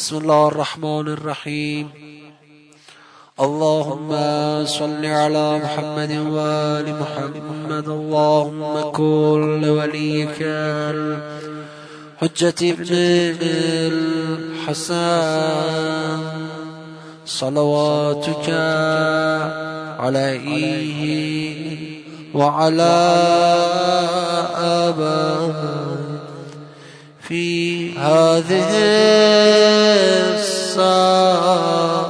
بسم الله الرحمن الرحيم. اللهم صل على محمد وآل محمد. اللهم كن لوليك الحجة ابن الحسن. صلواتك عليه وعلى آبائه. في هذه الصلاة.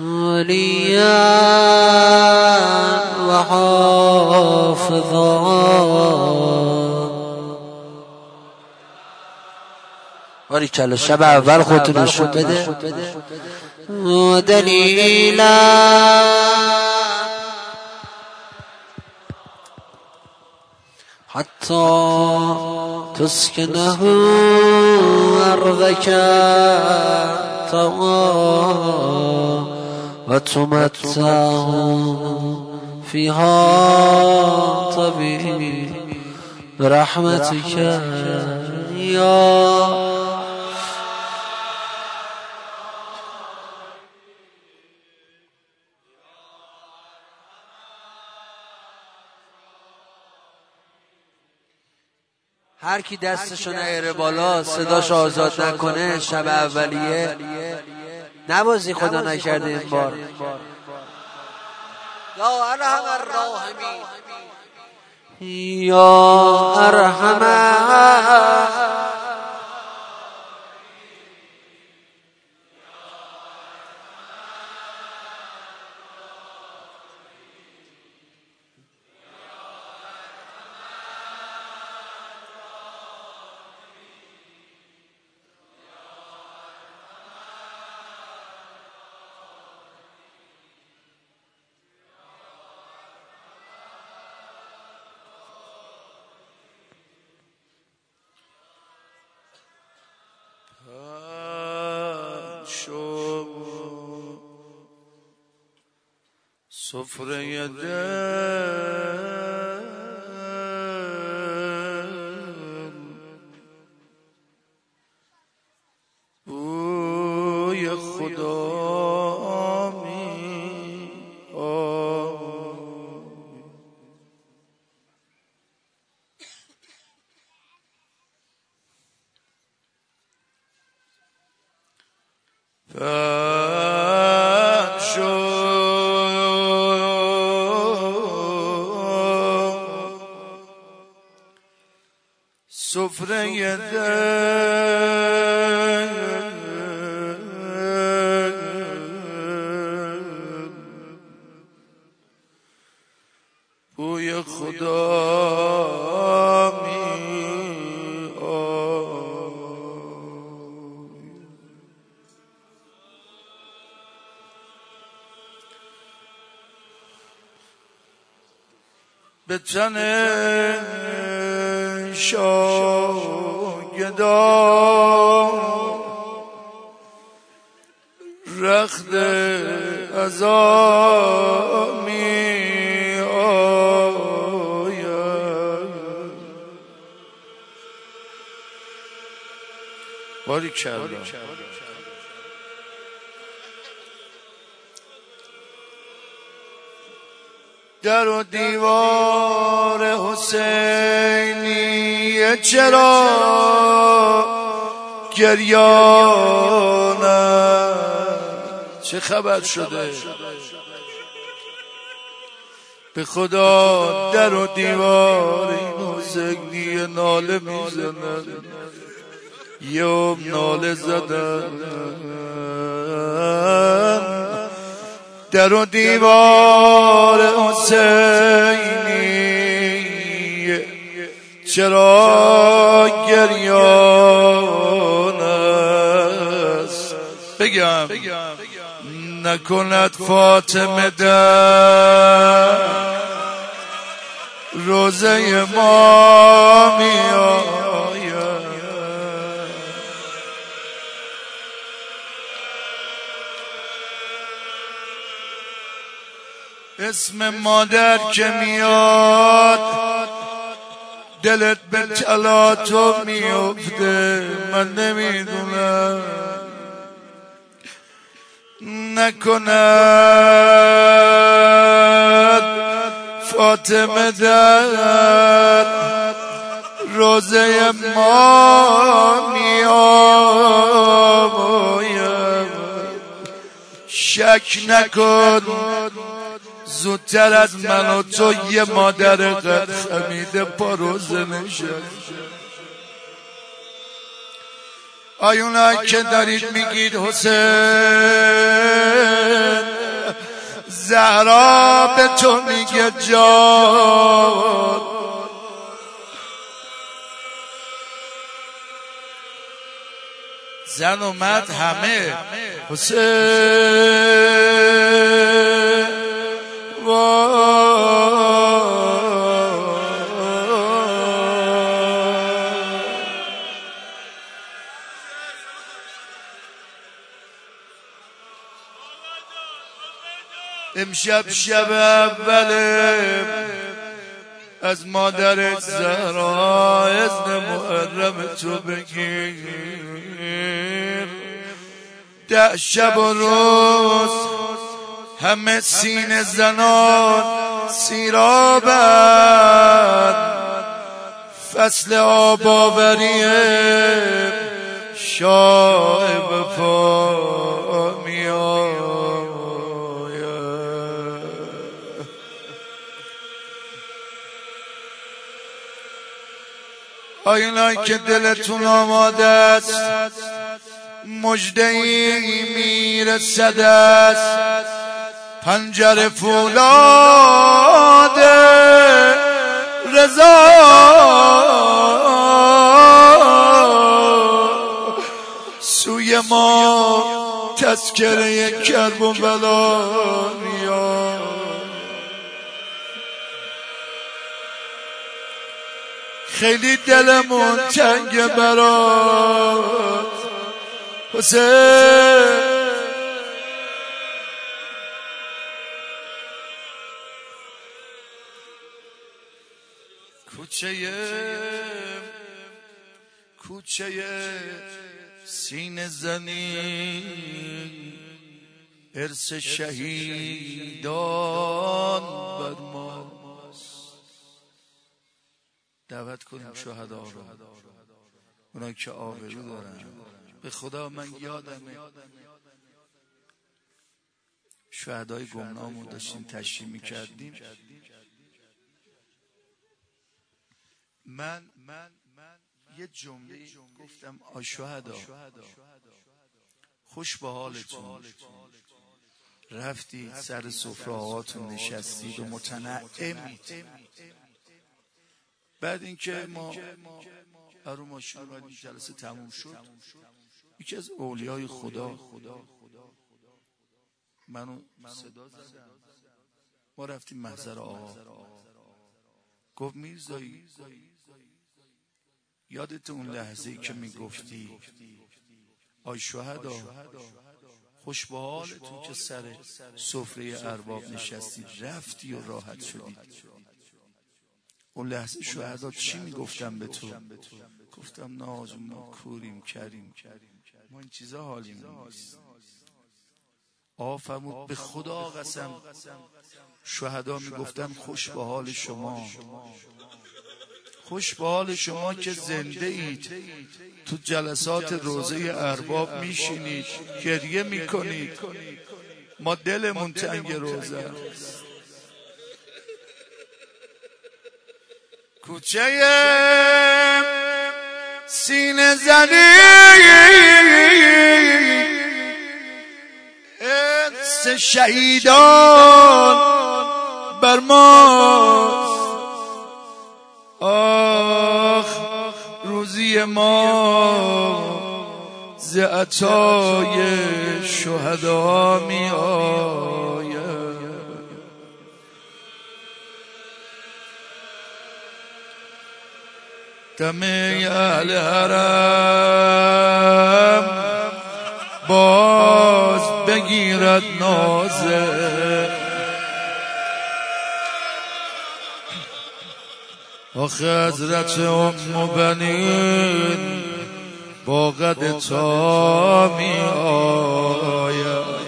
وليا وحافظا. ورجال الشباب برخوتنا شبده ودليلا حتى تسكنه أرضك وتمتعه فيها طبيب برحمتك يا هر کی دستشو نیاره بالا صداش آزاد نکنه شب اولیه. نوازی خدا نکرده این بار. یا ارحم الراحمین. یا ارحم شو سفره دل بوی خدا. شو سفره دل تن شاگدا رخت ازا می آید. باری کلا در و دیوار حسینی. چرا گریانه چه خبر شده؟ به خدا در و دیوار این حسینی ناله می‌زنن یوم ناله زدن. در و دیوار حسینی. چرا گریان است؟ بگم. نکند فاطمه در روزه ما می اسم مادر که میاد دلت به تو میفته من نمی‌دونم. نکند فاطمه در روزه ما میآیم شک نکن زودتر از من و تو یه مادر قد خمیده پا روزه نشه آیونایی که دارید میگید حسین زهرا به تو میگه جان. زن همه. حسین. امشب شب اوله از مادر زهرا ازن محرم تو بگیر. ده شب و روز همه سین زنان سیرابن. فصل آباوری شاه پا آینایی که دلتون آماده است مجده ای می‌رسد. است. پنجر فولاد رضا. سوی ما تذکره کرب و بلا خیلی دلمون تنگ برات. حسین. کوچه کوچه سین زنی ارس شهیدان بر ماست دعوت کنیم شهدا رو. که آبرو دارن. به خدا من یادمه. شهدای گمنامو داشتیم تشریح می‌کردیم. من من یه جمله گفتم آشهدا. خوش به حالتون. رفتید سر سفره نشستید و متنعمید بعد اینکه ما برو ماشین اومدیم جلسه تموم شد. یکی از اولیای خدا. منو صدا زدم ما رفتیم محضر آقا گفت میرزایی. یادت اون لحظه ای که می‌گفتی آی شهدا خوش به حالتون که سر سفره ارباب نشستید رفتی و راحت شدید اون لحظه شهدا چی می‌گفتم به تو؟ گفتم ناز ما کوریم کریم. ما این چیزا حالیم نیست آفرمود به خدا قسم. شهدا می‌گفتن خوش به حال شما. خوش به حال شما که زنده اید. تو جلسات روزه ارباب میشینید گریه می‌کنید. ما دلمون تنگ روزه کوچه سینه زنی. شهیدان بر ما آخ روزی ما ز عطای شهدا می آید اهل حرم باز بگیرد نازه آخه حضرت ام بنین با قد تا می آید.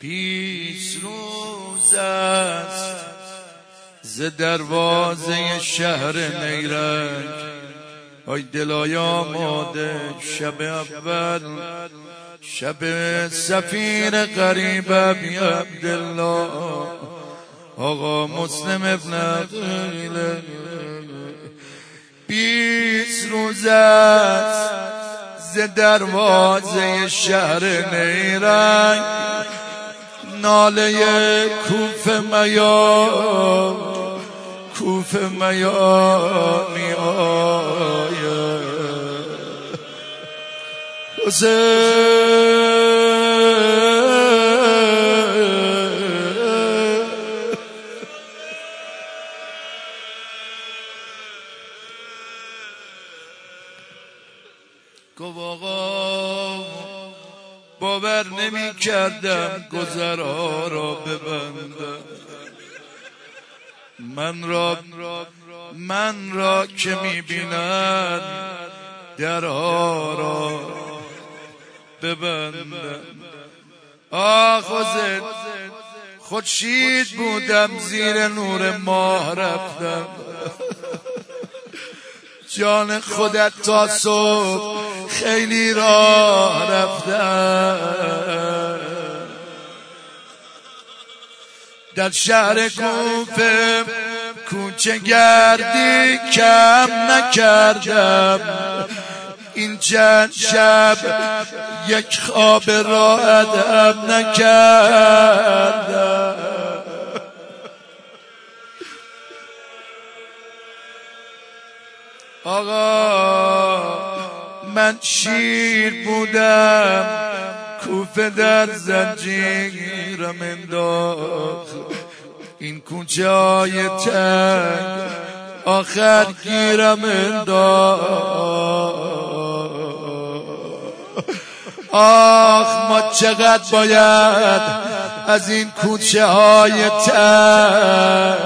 بیس روز است ز دروازه شهر نیرنگ. آی دلای آماده شب اول شب سفیر قریب ابی عبدالله. آقا مسلم ابن عقیله بیس روز است ز دروازه شهر نیرنگ. ناله کوف میا. کوف میا می آید گفت آقا باور نمی کردم گذرها را ببندم. من را من را که می بیند درها را ببندم خود خودشید بودم زیر نور ماه رفتم. جان خودت تا صبح خیلی راه رفتم. در شهر کوفه کوچه گردی کم نکردم. این چند شب یک خواب را ادب نکردم. آقا من شیر بودم. کوفه در زنجیرم انداخت. این کوچه های تنگ. آخر گیرم انداخت. آخ ما چقدر باید از این کوچه های تنگ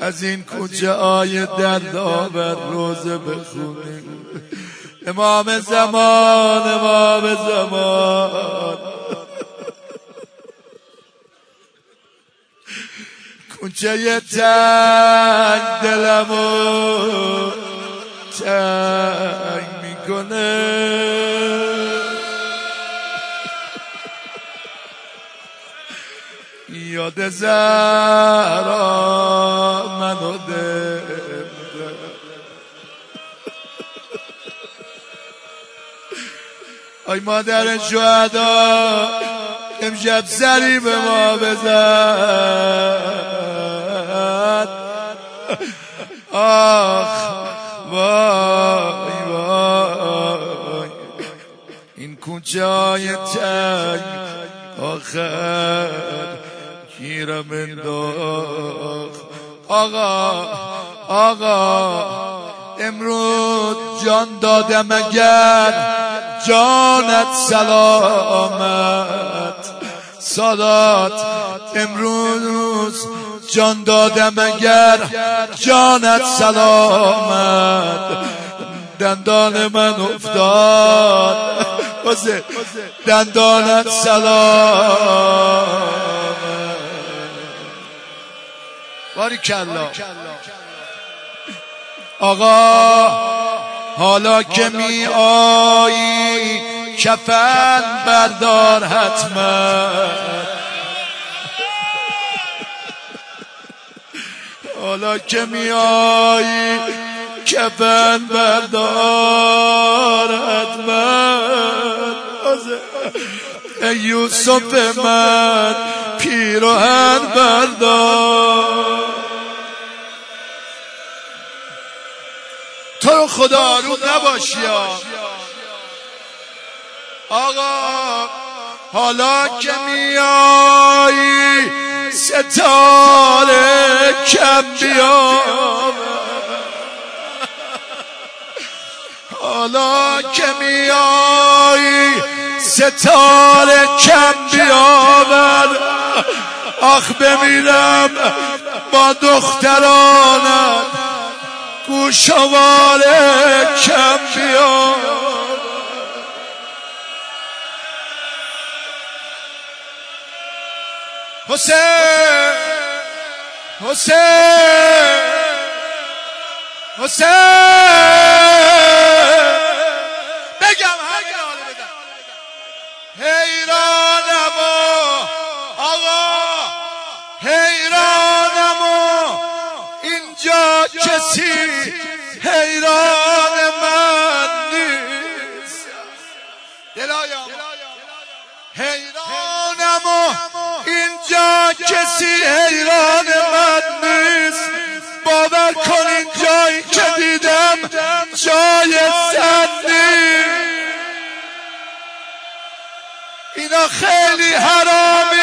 از این کوچه های دردآور روزه بخونیم. امام زمان امام زمان. کوچه تنگ دلمو تنگ می‌کنه. یاد زهرا منو ده آی مادر شهدا امشب سری به ما بزن. آخ وای وای. این های تنگ آخر؟ گیرم انداخت. آقا آقا امروز جان دادم اگر جانت سلامت. سادات. امروز جان دادم اگر جانت سلامت. دندان من افتاد. دندانت سلام باری کلا آقا حالا که می آیی کفن بردار حتما. حالا که می آیی کفن بردار حتما. ای یوسف من پیراهن بردار. تو خدا رو نباشی آقا حالا که میایی ستاره کم بیا حالا که میایی ستاره کم بیاور. آخ بمیرم با دخترانم گوشوار حسین حسین حسین. کسی حیران من نیست. باور کنین جایی که دیدم جای زنی اینا خیلی حرامی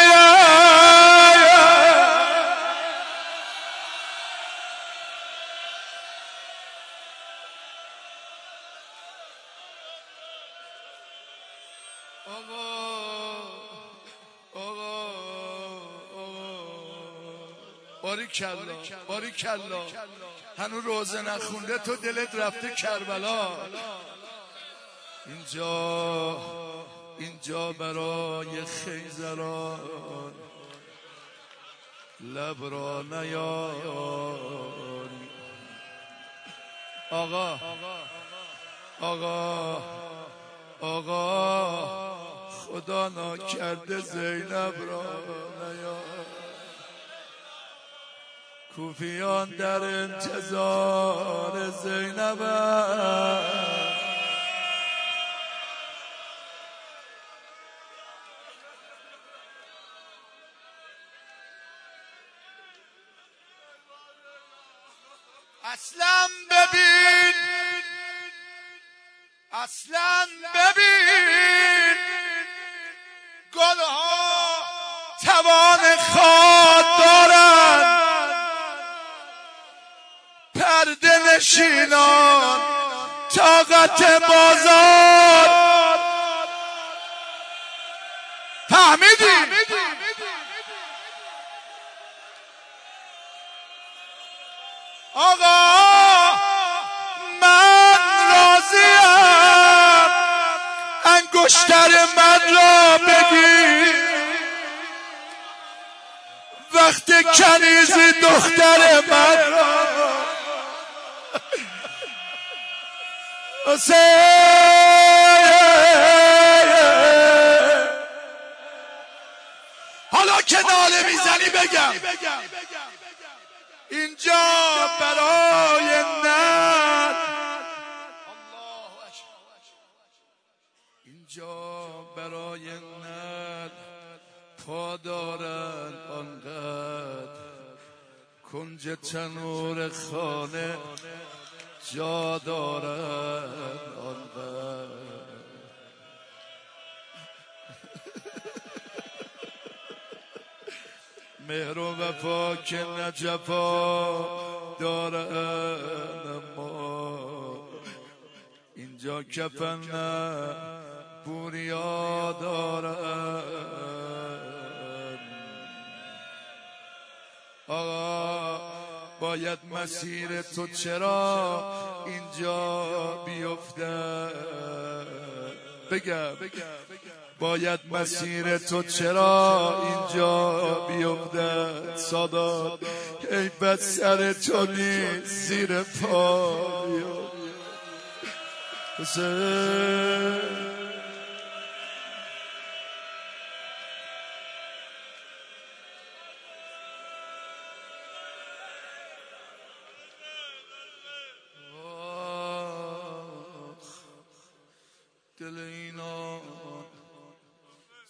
باری کلا باری کلا. هنو روزه نخونده تو دلت رفته کربلا. اینجا اینجا برای خیزران لب را نیاری. آقا آقا آقا خدا ناکرده زینب را. کوفیان در انتظار زینب. اصلا ببین اصلا ببین. گلها توان خواد دارن پرده نشینان طاقت بازار. فهمیدی؟ آقا من راضیم. انگشتر من را بگی وقت کنیزی دختر من را. حالا که ناله می‌زنی بگم. اینجا برای نر اینجا برای نر پا دارن آنقدر. کنج تنور خانه. جا دارن آنقدر مهر و وفا که نجفا دارن اما اینجا کفن نه بوریا دارن آقا باید مسیر تو چرا اینجا بیفته؟ بگم. باید مسیر تو چرا اینجا بیفته؟ سادات ای بد سر تو زیر پا حسین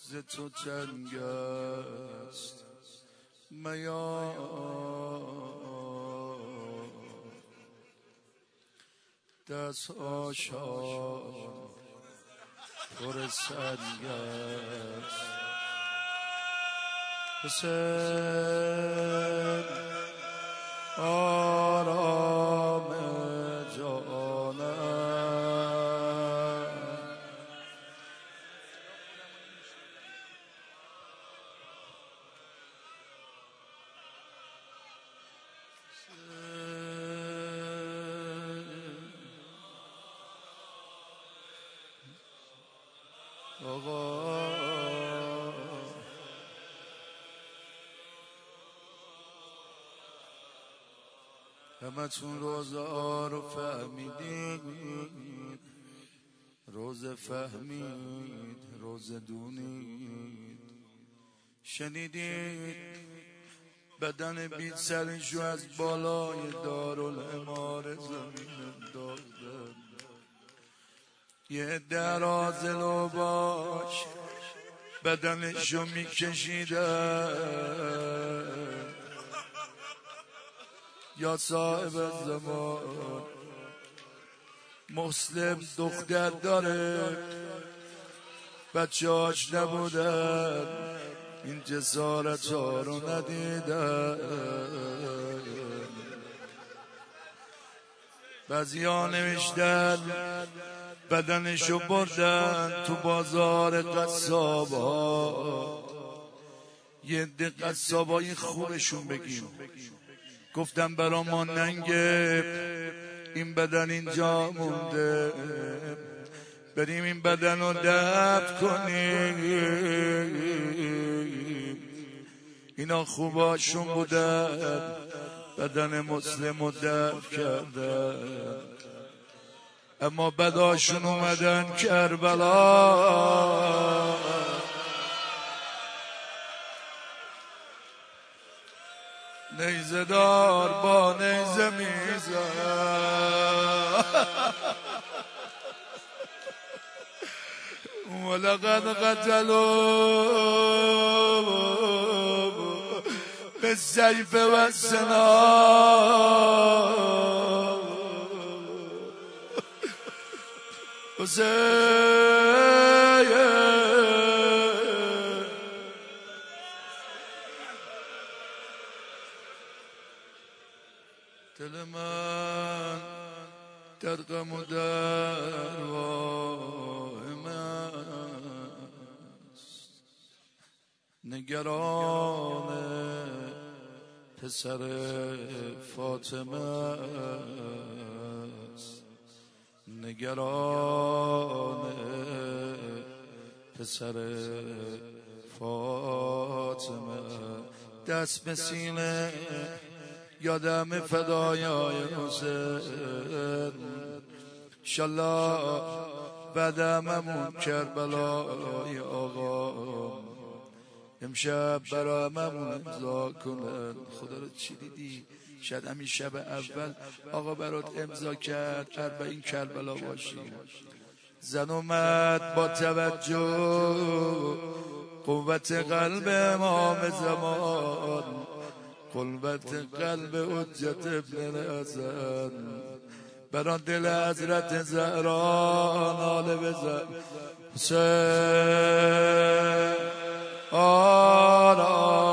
ز تو جنگ است میا دست آشان پر سنگ است. حسین. آرام آقا همتون روزا رو فهمیدید روز فهمید روز دونید. شنیدید بدن بی سرشو از بالای دارالامار زمین. یه دراز باش بدنشو میکشیدن یا صاحب زمان مسلم دختر داره بچه هاش نبودن این جسارت ها رو ندیدن. بعضی ها بدنشو بردن تو بازار قصاب ها یه ده قصاب خوبشون بگیم. گفتم برا ما ننگه این بدن اینجا مونده. بریم این بدن رو دفت کنیم. اینا خوباشون بودن بدن مسلم رو دفت کردن. اما بداشون اومدن کربلا. نیزه دار با نیزه میزن ولقد قتلوا بالسيف والسنان حسين دل من در غم و در نگران پسر فاطمه. نگران پسر فاطمه. دست به سینه یادم فدایای حسین. شالله بعدممون کربلای آقا. امشب براممون امضا کنن. خدا رو چی دیدی؟ شاید همین شب اول آقا برات امضا کرد این کربلا باشی. زن اومد با توجه قوت قلب امام زمان قلبت قلب حجت ابن الحسن. بران دل حضرت زهرا ناله بزن حسین آرام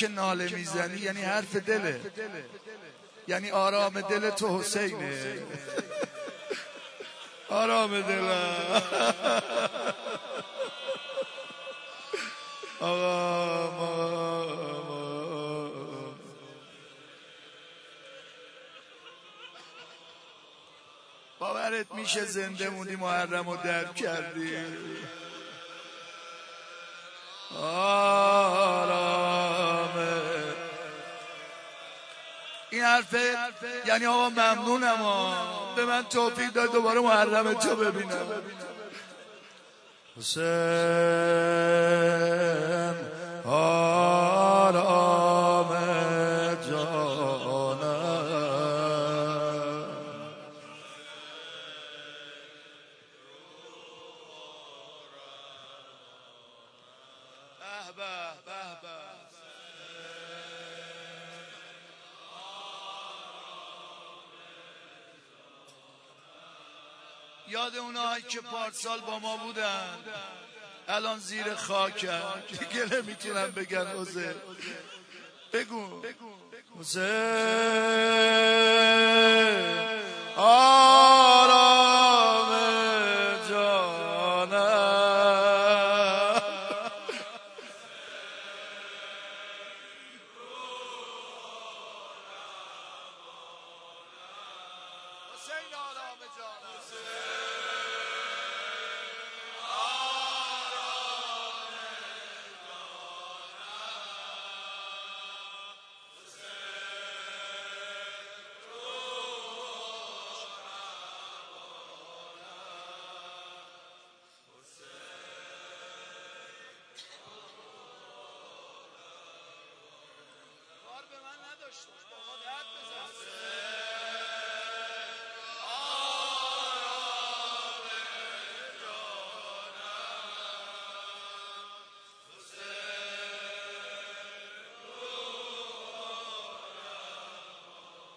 که ناله می‌زنی یعنی حرف دله. یعنی آرام دل تو حسینه. آرام دلم آقا باورت میشه زنده موندی محرم رو درک کردی. آرامه این حرفه. یعنی آقا ممنونم آقا به من توفیق داد دوباره محرم تو ببینم. حسین یاد اونایی که پارسال با ما بودن. الان زیر خاکن دیگه نمی‌تونم بگن حسین بگو. حسین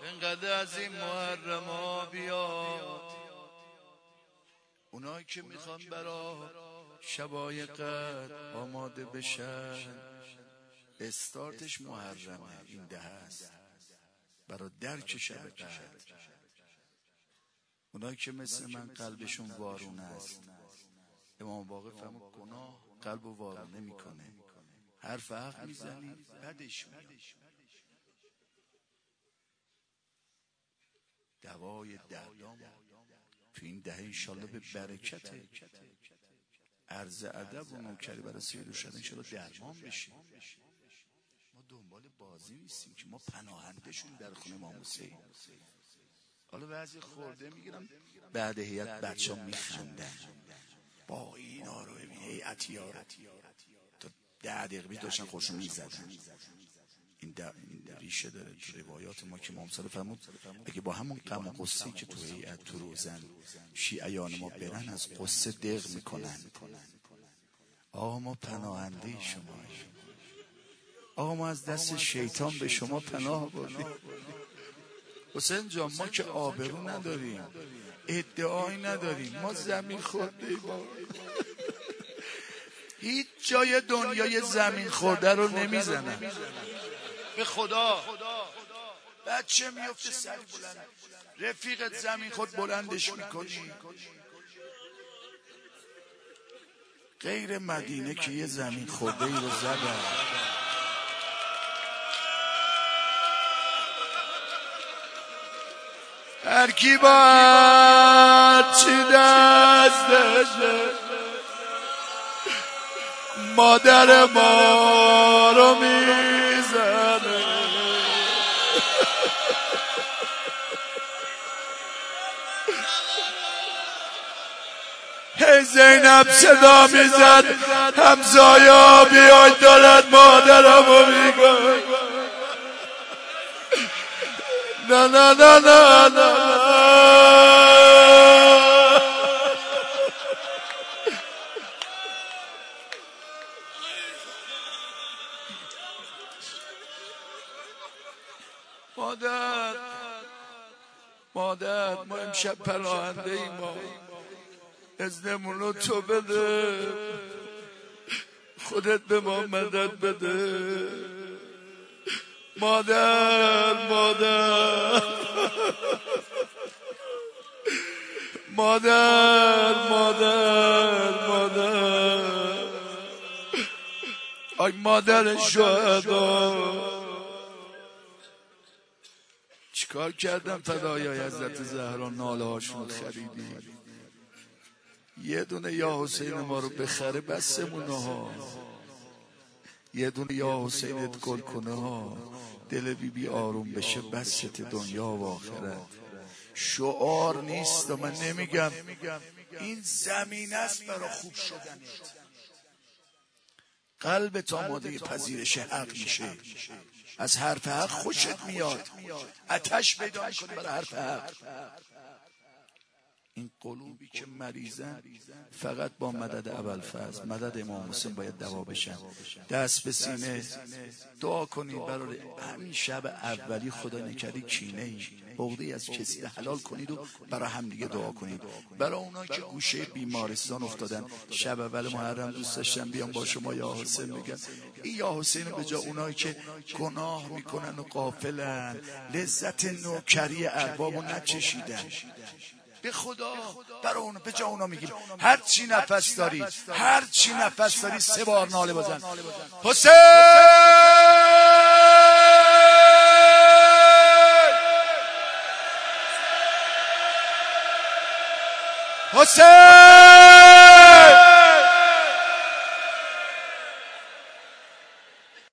انقدر از این محرم ها بیاد. اونایی که می‌خوان برا شبای قد آماده بشن. استارتش محرمه. این ده هست برا درک شب قد اونایی که مثل من قلبشون وارون است. امام باقی فهمد گناه قلب و وارون نمی‌کنه حرف حق می‌زنی بدش میاد. دوای دردام تو این دهه انشالله به برکت عرض ادب و نوکری برای سید و شده انشالله درمان ما دنبال بازی نیستیم که ما پناهندشون در خونه ما حسین حالا بعضی خورده می‌گیرم بعد هیئت بچه میخندن. با اینا رو ببین هیئتی ها تا ده دقیقه داشتن خوشون می‌زدن. این, ریشه داره تو روایات ما که مامسال فرمود اگه با همون و قصه که تو هیئت تو روزن شیعیان ما برن از قصه دق می‌کنن. آقا ما پناهنده شما آقا ما از دست شیطان به شما پناه بردیم. حسین جان ما که آبرو نداریم. ادعایی نداریم. ما زمین خورده هیچ جای دنیای زمین خورده رو نمی‌زنن. به خدا. بچه میفته سر بلند. رفیقت زمین خود بلندش می‌کنی. غیر مدینه که یه زمین خورده ای رو زدن. هر کی با چی دستشه مادر ما رو می‌زنه. هی زینب صدا می‌زد همزایا بیای دارد مادرم رو میگن. نه نه نه نه نه. امشب پناهنده ای ما. ازنمون رو تو بده. خودت به ما مدد بده. مادر مادر. مادر مادر مادر. آی مادر شهدا. چیکار کردم؟ فدای حضرت زهرا ناله هاشون خریدی یه دونه یا حسین ما رو بخره بسمونه ها. یه دونه یا حسینت گل کنه ها. دل بی بی آروم بشه بست دنیا و آخرت. شعار نیست و من نمیگم. این زمین است برای خوب شدن قلب آماده پذیرش حق میشه. از حرف حق خوشت میاد. اتش پیدا کنی برای حرف حق. این قلوبی که مریضن فقط با مدد اول فاز مدد امام حسین باید دوا بشن. دست به سینه. دعا کنید برای همین شب اولی خدا نکردی کینه ای. از کسی حلال کنید و برای هم دیگه دعا کنید. برای اونا که گوشه بیمارستان افتادن. شب اول محرم دوست داشتن بیان با شما یا حسین بگن. این یا حسین به جا اونایی که گناه می‌کنن و قافلن لذت نوکری اربابو نچشیدن. به خدا برای اون به جا اونا میگیم. هر چی نفس داری هر چی نفس داری سه بار ناله بزن. حسین! حسین!